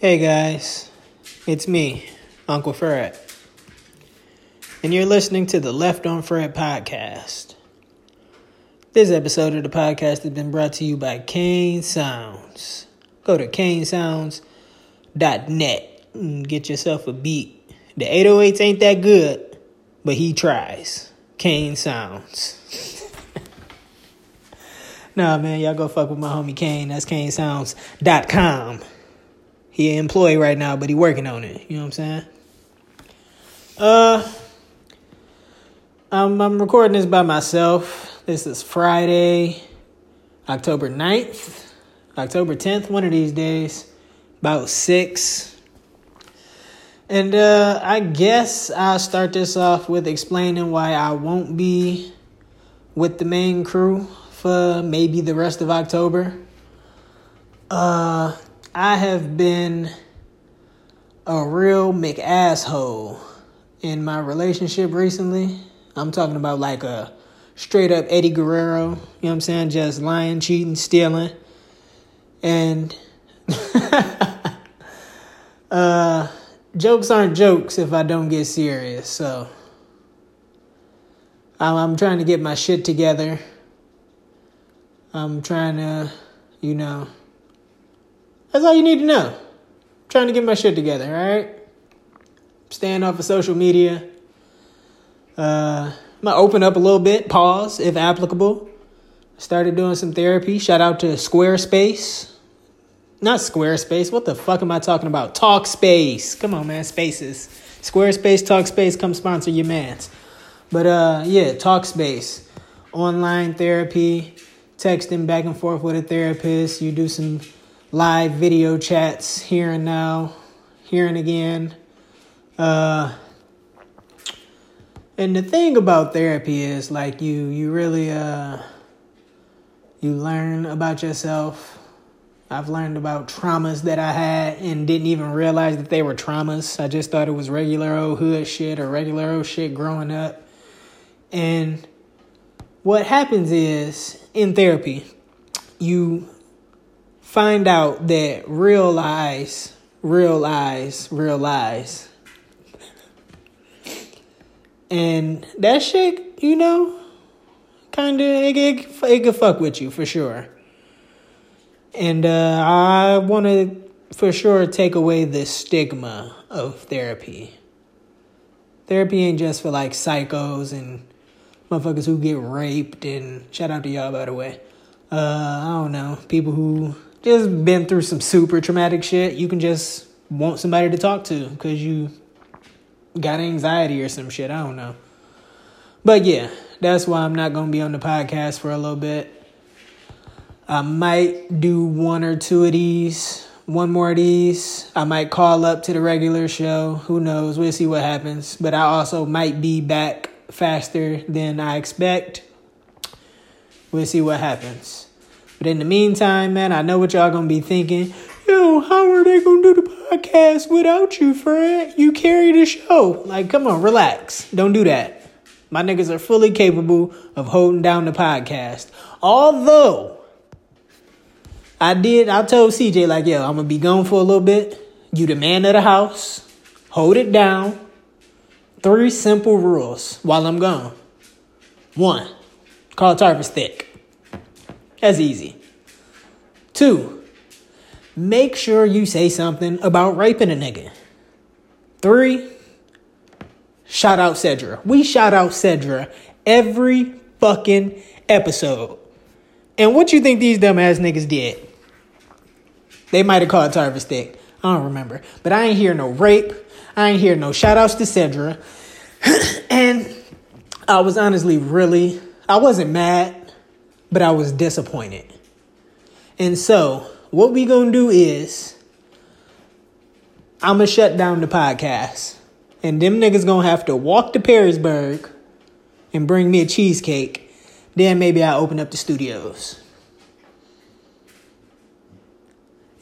Hey guys, it's me, Uncle Fred, and you're listening to the Left on Fred podcast. This episode of the podcast has been brought to you by Kane Sounds. Go to kanesounds.net and get yourself a beat. The 808s ain't that good, but he tries. Kane Sounds. nah, man, y'all go fuck with my homie Kane. That's kanesounds.com. He an employee right now, but he working on it. You know what I'm saying? Uh, I'm, I'm recording this by myself. This is Friday, October 9th, October 10th, one of these days, about 6. And uh, I guess I'll start this off with explaining why I won't be with the main crew for maybe the rest of October. Uh, I have been a real McAsshole in my relationship recently. I'm talking about like a straight up Eddie Guerrero, you know what I'm saying? Just lying, cheating, stealing. And uh jokes aren't jokes if I don't get serious. So I'm, I'm trying to get my shit together. I'm trying to, you know, that's all you need to know. I'm trying to get my shit together, all right? Staying off of social media. Uh, I'm gonna open up a little bit, pause if applicable. Started doing some therapy. Shout out to Squarespace. Not Squarespace. What the fuck am I talking about? Talkspace. Come on, man. Spaces. Squarespace, Talkspace, come sponsor your mans. But uh, yeah, Talkspace. Online therapy, texting back and forth with a therapist. You do some live video chats here and now, here and again. Uh, and the thing about therapy is like you you really uh you learn about yourself. I've learned about traumas that I had and didn't even realize that they were traumas. I just thought it was regular old hood shit or regular old shit growing up. And what happens is in therapy, you find out that real lies, real lies, real lies. And that shit, you know, kind of, it, it, it could fuck with you for sure. And uh, I want to for sure take away the stigma of therapy. Therapy ain't just for like psychos and motherfuckers who get raped and shout out to y'all by the way. Uh, I don't know, people who just been through some super traumatic shit. You can just want somebody to talk to because you got anxiety or some shit. I don't know. But yeah, that's why I'm not gonna be on the podcast for a little bit. I might do one or two of these, one more of these. I might call up to the regular show. Who knows? We'll see what happens. But I also might be back faster than I expect. We'll see what happens. But in the meantime, man, I know what y'all gonna be thinking. Yo, how are they gonna do the podcast without you, Fred? You carry the show. Like, come on, relax. Don't do that. My niggas are fully capable of holding down the podcast. Although, I did, I told CJ, like, yo, I'm gonna be gone for a little bit. You the man of the house. Hold it down. Three simple rules while I'm gone. One, call Tarvis thick. That's easy. Two, make sure you say something about raping a nigga. Three, shout out Cedra. We shout out Cedra every fucking episode. And what you think these dumbass niggas did? They might have called Tarvis thick. I don't remember. But I ain't hear no rape. I ain't hear no shout outs to Cedra. and I was honestly really, I wasn't mad, but I was disappointed. And so, what we gonna do is, I'm gonna shut down the podcast. And them niggas gonna have to walk to Perrysburg and bring me a cheesecake. Then maybe I'll open up the studios.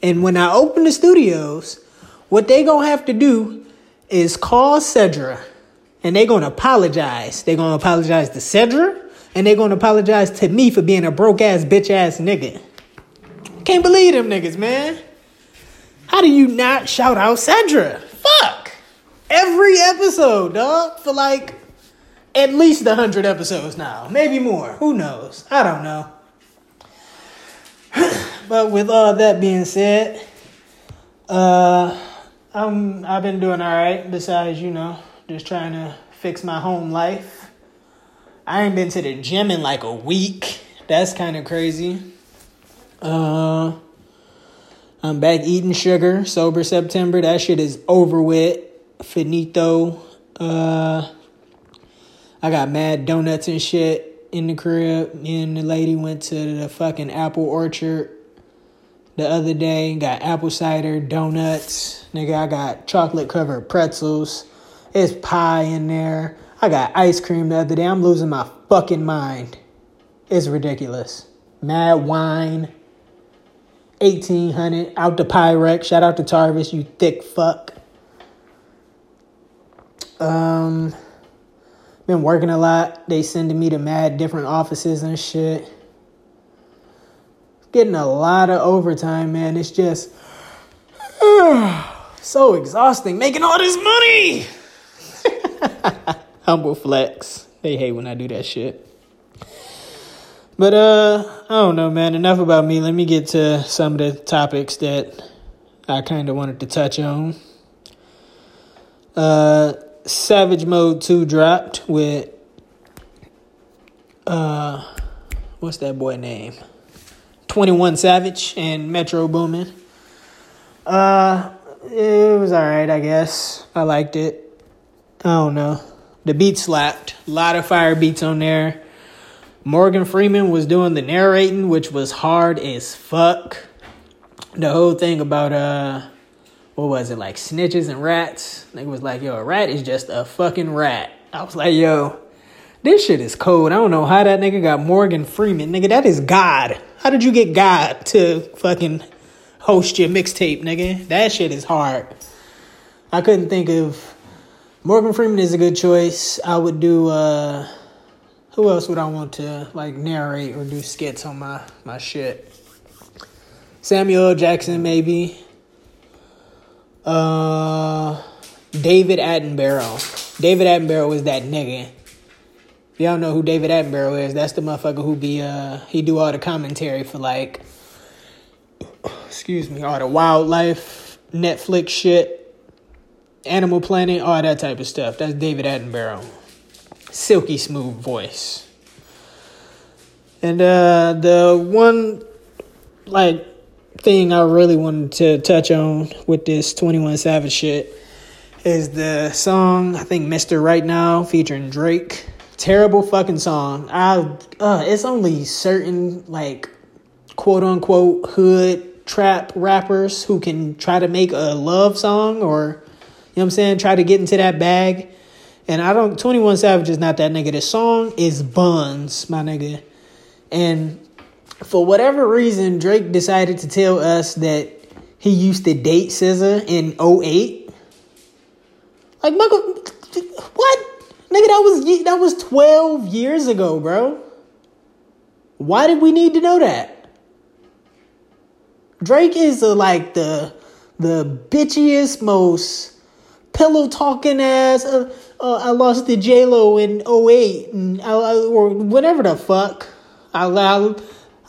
And when I open the studios, what they gonna have to do is call Cedra and they gonna apologize. they gonna apologize to Cedra and they're gonna apologize to me for being a broke ass bitch ass nigga. Can't believe them niggas, man. How do you not shout out Sandra? Fuck. Every episode, dog, for like at least a hundred episodes now, maybe more. Who knows? I don't know. but with all that being said, uh, I'm I've been doing all right. Besides, you know, just trying to fix my home life. I ain't been to the gym in like a week. That's kind of crazy. Uh, I'm back eating sugar. Sober September. That shit is over with. Finito. Uh, I got mad donuts and shit in the crib. Me and the lady went to the fucking apple orchard the other day. Got apple cider, donuts. Nigga, I got chocolate covered pretzels. It's pie in there. I got ice cream the other day. I'm losing my fucking mind. It's ridiculous. Mad wine. 1800 out the Pyrex. Shout out to Tarvis, you thick fuck. Um, been working a lot. They sending me to mad different offices and shit. Getting a lot of overtime, man. It's just so exhausting making all this money. Humble flex. They hate when I do that shit. But uh, I don't know, man. Enough about me. Let me get to some of the topics that I kind of wanted to touch on. Uh, Savage Mode 2 dropped with uh what's that boy name? 21 Savage and Metro Boomin. Uh it was alright, I guess. I liked it. I don't know. The beat slapped. A lot of fire beats on there. Morgan Freeman was doing the narrating, which was hard as fuck. The whole thing about uh what was it, like snitches and rats? Nigga was like, yo, a rat is just a fucking rat. I was like, yo, this shit is cold. I don't know how that nigga got Morgan Freeman. Nigga, that is God. How did you get God to fucking host your mixtape, nigga? That shit is hard. I couldn't think of Morgan Freeman is a good choice. I would do uh who else would I want to like narrate or do skits on my my shit? Samuel. Jackson, maybe. Uh, David Attenborough. David Attenborough is that nigga. If y'all know who David Attenborough is, that's the motherfucker who be uh he do all the commentary for like excuse me, all the wildlife, Netflix shit, Animal Planet, all that type of stuff. That's David Attenborough silky smooth voice. And uh, the one like thing I really wanted to touch on with this 21 Savage shit is the song I think Mr. Right Now featuring Drake. Terrible fucking song. I uh it's only certain like quote unquote hood trap rappers who can try to make a love song or know what I'm saying, try to get into that bag and I don't 21 Savage is not that nigga. The song is Buns, my nigga. And for whatever reason, Drake decided to tell us that he used to date SZA in 08. Like what? Nigga, that was that was 12 years ago, bro. Why did we need to know that? Drake is the, like the the bitchiest, most pillow talking ass. Uh, uh, I lost the J Lo in 08 and I, or whatever the fuck. I, I,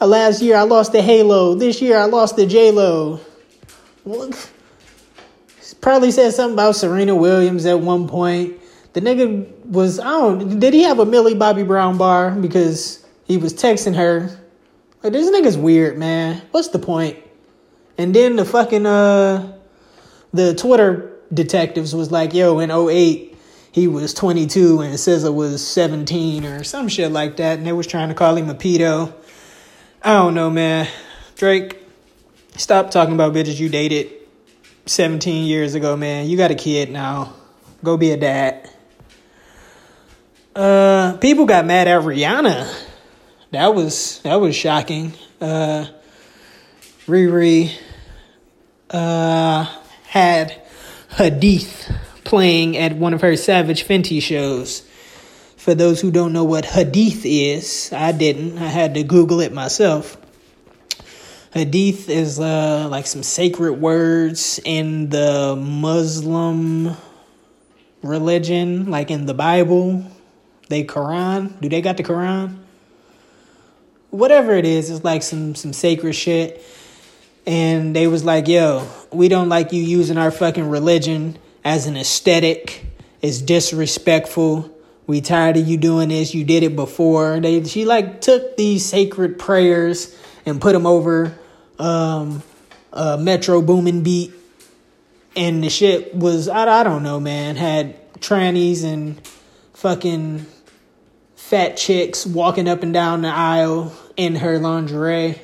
I, last year I lost the Halo. This year I lost the J Lo. Probably said something about Serena Williams at one point. The nigga was I don't did he have a Millie Bobby Brown bar because he was texting her. Like this nigga's weird, man. What's the point? And then the fucking uh the Twitter detectives was like, yo, in 08, he was 22 and SZA was 17 or some shit like that, and they was trying to call him a pedo. I don't know, man. Drake, stop talking about bitches you dated 17 years ago, man. You got a kid now. Go be a dad. Uh, people got mad at Rihanna. That was that was shocking. Uh, Riri uh had Hadith playing at one of her Savage Fenty shows. For those who don't know what Hadith is, I didn't. I had to Google it myself. Hadith is uh, like some sacred words in the Muslim religion, like in the Bible. They Quran. Do they got the Quran? Whatever it is, it's like some some sacred shit. And they was like, yo, we don't like you using our fucking religion as an aesthetic. It's disrespectful. We tired of you doing this. You did it before. They she like took these sacred prayers and put them over um, a Metro Boomin beat, and the shit was I, I don't know, man. Had trannies and fucking fat chicks walking up and down the aisle in her lingerie.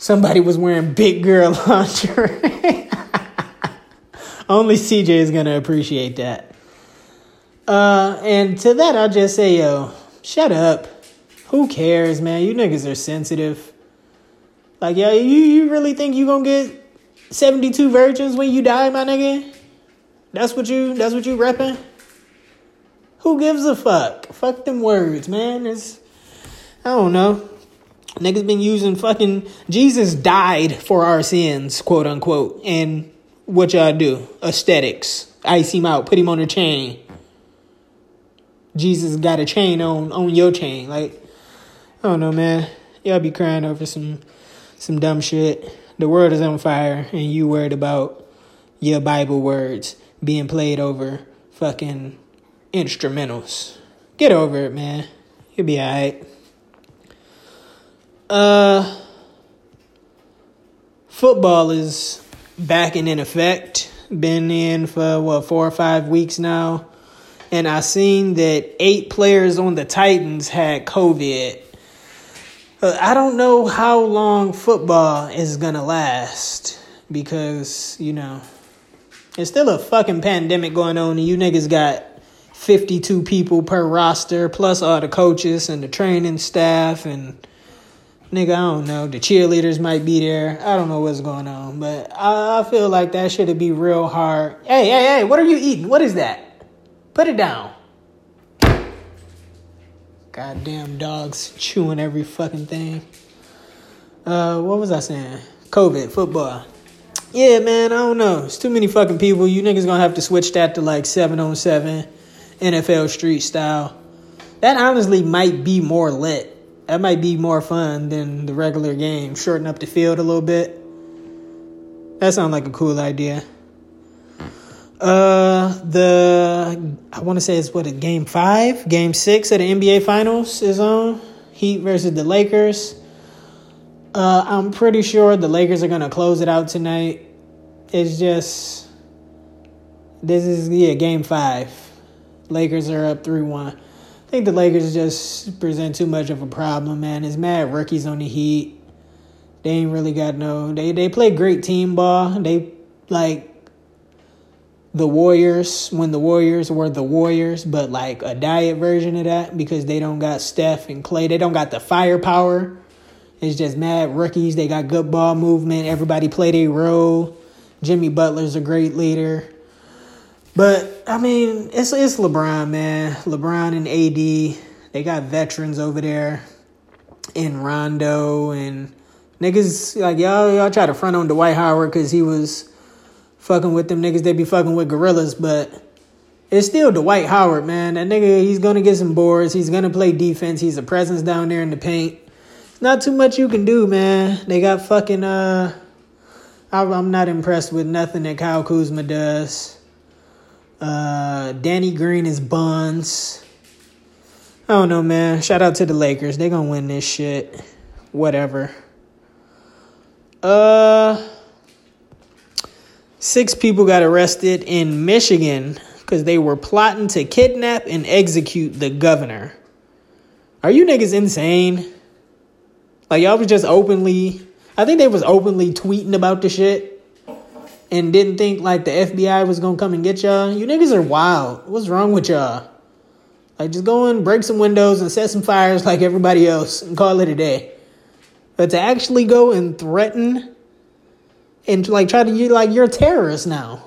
Somebody was wearing big girl lingerie. Only CJ is gonna appreciate that. Uh, and to that, I'll just say, yo, shut up. Who cares, man? You niggas are sensitive. Like, yo, you, you really think you gonna get 72 virgins when you die, my nigga? That's what you that's what you repping? Who gives a fuck? Fuck them words, man. It's I don't know. Niggas been using fucking Jesus died for our sins, quote unquote. And what y'all do? Aesthetics. Ice him out, put him on a chain. Jesus got a chain on on your chain. Like, I don't know, man. Y'all be crying over some some dumb shit. The world is on fire, and you worried about your Bible words being played over fucking instrumentals. Get over it, man. You'll be alright. Uh, football is back and in effect. Been in for what four or five weeks now, and I seen that eight players on the Titans had COVID. Uh, I don't know how long football is gonna last because you know it's still a fucking pandemic going on, and you niggas got 52 people per roster, plus all the coaches and the training staff, and nigga, I don't know. The cheerleaders might be there. I don't know what's going on, but I, I feel like that should be real hard. Hey, hey, hey, what are you eating? What is that? Put it down. Goddamn dogs chewing every fucking thing. Uh, what was I saying? COVID, football. Yeah, man, I don't know. It's too many fucking people. You niggas gonna have to switch that to like 7 on 7, NFL street style. That honestly might be more lit. That might be more fun than the regular game. Shorten up the field a little bit. That sounds like a cool idea. Uh, the I want to say it's what a game five, game six of the NBA Finals is on. Heat versus the Lakers. Uh, I'm pretty sure the Lakers are gonna close it out tonight. It's just this is yeah game five. Lakers are up three one. I think the Lakers just present too much of a problem, man. It's mad rookies on the Heat. They ain't really got no. They they play great team ball. They like the Warriors when the Warriors were the Warriors, but like a diet version of that because they don't got Steph and Clay. They don't got the firepower. It's just mad rookies. They got good ball movement. Everybody play their role. Jimmy Butler's a great leader. But I mean, it's it's LeBron, man. LeBron and AD. They got veterans over there in Rondo and niggas like y'all y'all try to front on Dwight Howard because he was fucking with them niggas they be fucking with gorillas, but it's still Dwight Howard, man. That nigga, he's gonna get some boards. He's gonna play defense. He's a presence down there in the paint. Not too much you can do, man. They got fucking uh. I'm not impressed with nothing that Kyle Kuzma does. Uh, Danny Green is buns. I don't know, man. Shout out to the Lakers. They gonna win this shit. Whatever. Uh. Six people got arrested in Michigan because they were plotting to kidnap and execute the governor. Are you niggas insane? Like y'all was just openly I think they was openly tweeting about the shit and didn't think like the FBI was gonna come and get y'all. You niggas are wild. What's wrong with y'all? Like just go and break some windows and set some fires like everybody else and call it a day. But to actually go and threaten and like try to you like you're a terrorist now.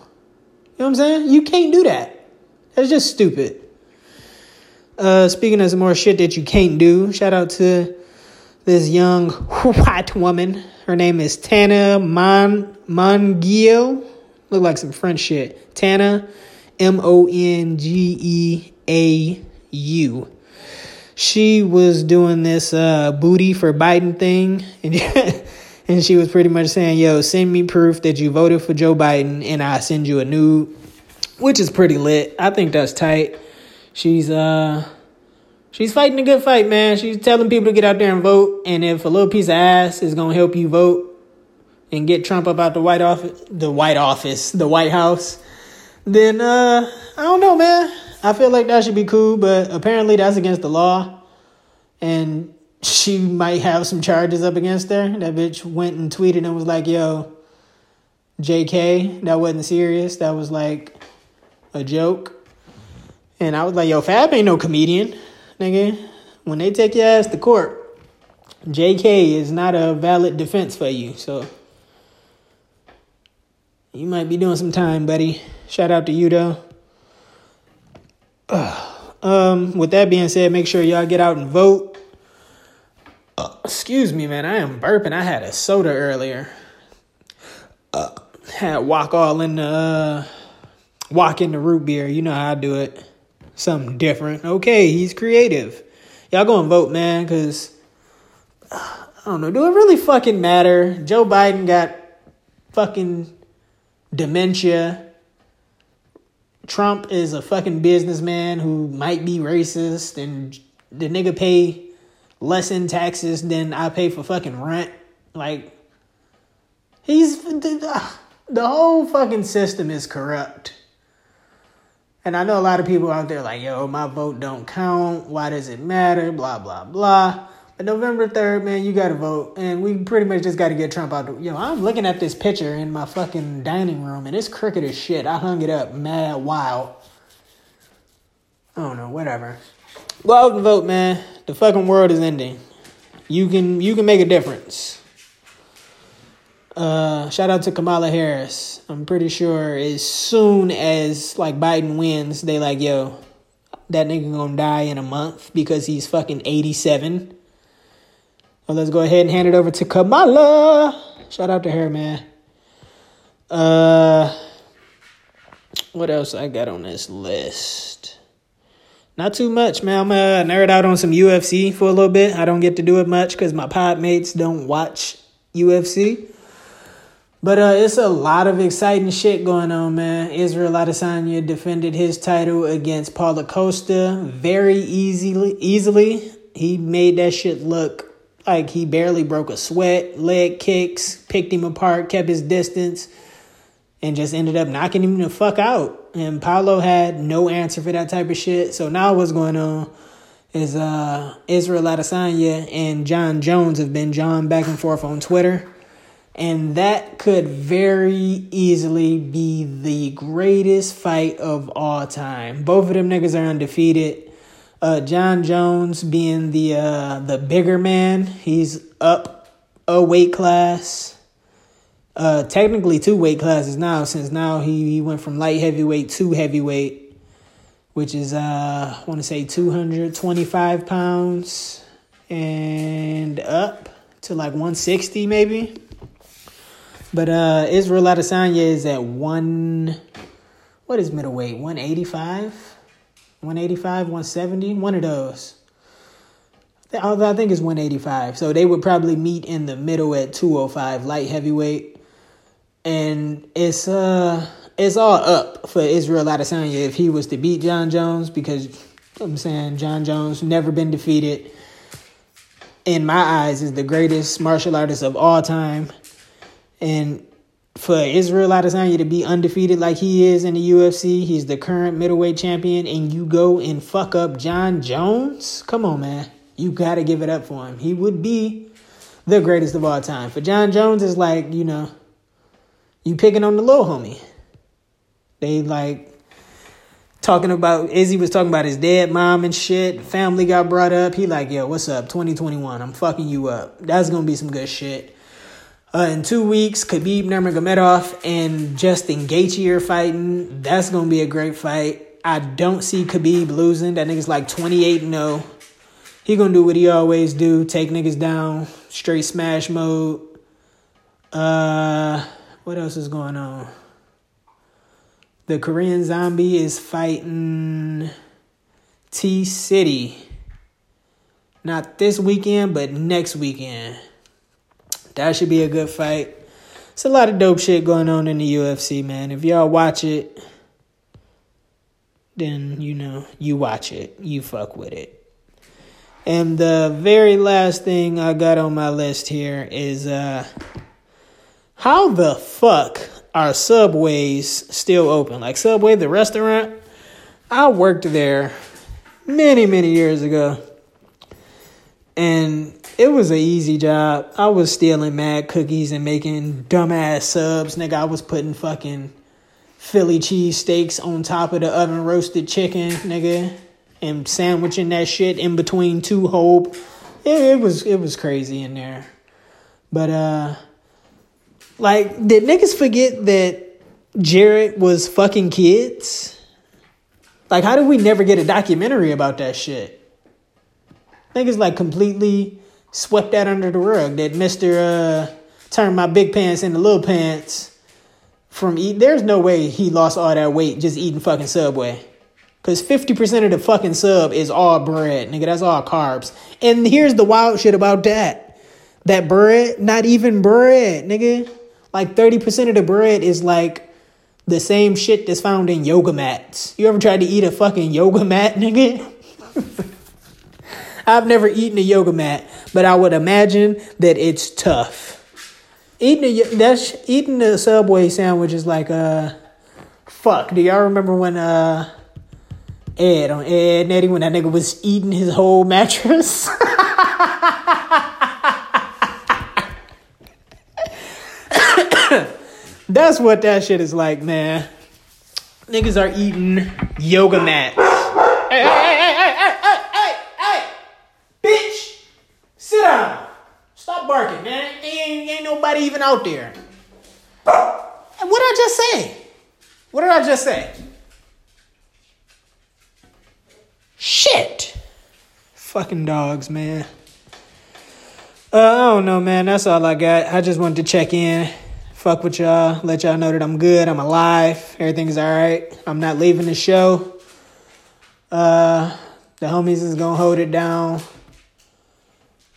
You know what I'm saying? You can't do that. That's just stupid. Uh, speaking of some more shit that you can't do, shout out to this young white woman. Her name is Tana Mon Mongeau. Look like some French shit. Tana, M O N G E A U. She was doing this uh, booty for Biden thing, and and she was pretty much saying, "Yo, send me proof that you voted for Joe Biden, and I send you a nude," which is pretty lit. I think that's tight. She's uh she's fighting a good fight, man. She's telling people to get out there and vote. And if a little piece of ass is gonna help you vote and get Trump up out the White Office, the White Office, the White House, then uh, I don't know, man. I feel like that should be cool, but apparently that's against the law, and she might have some charges up against her. That bitch went and tweeted and was like, "Yo, J.K., that wasn't serious. That was like a joke." And I was like, "Yo, Fab ain't no comedian." Nigga, when they take your ass to court, JK is not a valid defense for you. So you might be doing some time, buddy. Shout out to you though. Um, with that being said, make sure y'all get out and vote. Uh, excuse me, man. I am burping. I had a soda earlier. Uh, had walk all in the uh, walk in the root beer. You know how I do it something different. Okay, he's creative. Y'all go and vote, man, because I don't know. Do it really fucking matter? Joe Biden got fucking dementia. Trump is a fucking businessman who might be racist, and the nigga pay less in taxes than I pay for fucking rent. Like, he's the, the whole fucking system is corrupt. And I know a lot of people out there like, yo, my vote don't count. Why does it matter? Blah, blah, blah. But November 3rd, man, you got to vote. And we pretty much just got to get Trump out. The, yo, I'm looking at this picture in my fucking dining room and it's crooked as shit. I hung it up mad wild. I don't know, whatever. Go out and vote, man. The fucking world is ending. You can you can make a difference. Uh, shout out to Kamala Harris. I'm pretty sure as soon as like Biden wins, they like, yo, that nigga gonna die in a month because he's fucking 87. So let's go ahead and hand it over to Kamala. Shout out to her, man. Uh, what else I got on this list? Not too much, man. I'm uh, nerd out on some UFC for a little bit. I don't get to do it much because my pod mates don't watch UFC. But uh, it's a lot of exciting shit going on, man. Israel Adesanya defended his title against Paulo Costa very easily. Easily, he made that shit look like he barely broke a sweat. Leg kicks, picked him apart, kept his distance, and just ended up knocking him the fuck out. And Paulo had no answer for that type of shit. So now what's going on? Is uh Israel Adesanya and Jon Jones have been John back and forth on Twitter and that could very easily be the greatest fight of all time. Both of them niggas are undefeated. Uh, Jon Jones being the uh, the bigger man, he's up a weight class. Uh, technically two weight classes now, since now he, he went from light heavyweight to heavyweight, which is uh I want to say two hundred twenty five pounds and up to like one sixty maybe. But uh Israel Adesanya is at one what is middleweight? 185? 185, 170, one of those. I think it's 185. So they would probably meet in the middle at 205, light heavyweight. And it's uh it's all up for Israel Adesanya if he was to beat Jon Jones because I'm saying Jon Jones never been defeated. In my eyes, is the greatest martial artist of all time. And for Israel Adesanya to be undefeated like he is in the UFC, he's the current middleweight champion, and you go and fuck up Jon Jones? Come on, man. You got to give it up for him. He would be the greatest of all time. For Jon Jones, is like, you know, you picking on the little homie. They like talking about Izzy was talking about his dead mom and shit. Family got brought up. He like, yo, what's up? 2021. I'm fucking you up. That's gonna be some good shit. Uh, in two weeks, Khabib Nurmagomedov and Justin Gaethje are fighting. That's gonna be a great fight. I don't see Khabib losing. That nigga's like 28 0. He gonna do what he always do, take niggas down, straight smash mode. Uh, what else is going on? The Korean zombie is fighting T City. Not this weekend, but next weekend. That should be a good fight. It's a lot of dope shit going on in the UFC, man. If y'all watch it, then you know, you watch it. You fuck with it. And the very last thing I got on my list here is uh how the fuck are subways still open? Like Subway, the restaurant, I worked there many, many years ago. And it was an easy job. I was stealing mad cookies and making dumbass subs. Nigga, I was putting fucking Philly cheese steaks on top of the oven roasted chicken, nigga, and sandwiching that shit in between two whole. It, it was it was crazy in there. But uh like did niggas forget that Jared was fucking kids? Like how did we never get a documentary about that shit? Niggas like completely swept that under the rug that Mr. Uh, turned my big pants into little pants from eat. There's no way he lost all that weight just eating fucking Subway. Cause 50% of the fucking sub is all bread, nigga. That's all carbs. And here's the wild shit about that. That bread, not even bread, nigga. Like 30% of the bread is like the same shit that's found in yoga mats. You ever tried to eat a fucking yoga mat, nigga? I've never eaten a yoga mat, but I would imagine that it's tough. Eating a that's eating a Subway sandwich is like uh fuck. Do y'all remember when uh Ed on Edd n Eddy when that nigga was eating his whole mattress? That's what that shit is like, man. Niggas are eating yoga mats. Hey, hey, hey, hey, hey, hey, bitch, sit down. Stop barking, man. Ain't even out there. And What did I just say? What did I just say? Shit. Fucking dogs, man. Uh, I don't know, man. That's all I got. I just wanted to check in, fuck with y'all, let y'all know that I'm good, I'm alive, everything's all right. I'm not leaving the show. Uh, the homies is gonna hold it down.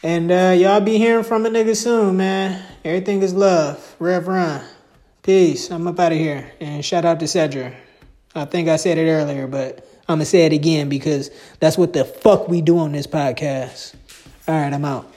And uh, y'all be hearing from a nigga soon, man. Everything is love. Rev Run. Peace. I'm up out of here. And shout out to Cedra. I think I said it earlier, but I'm going to say it again because that's what the fuck we do on this podcast. All right, I'm out.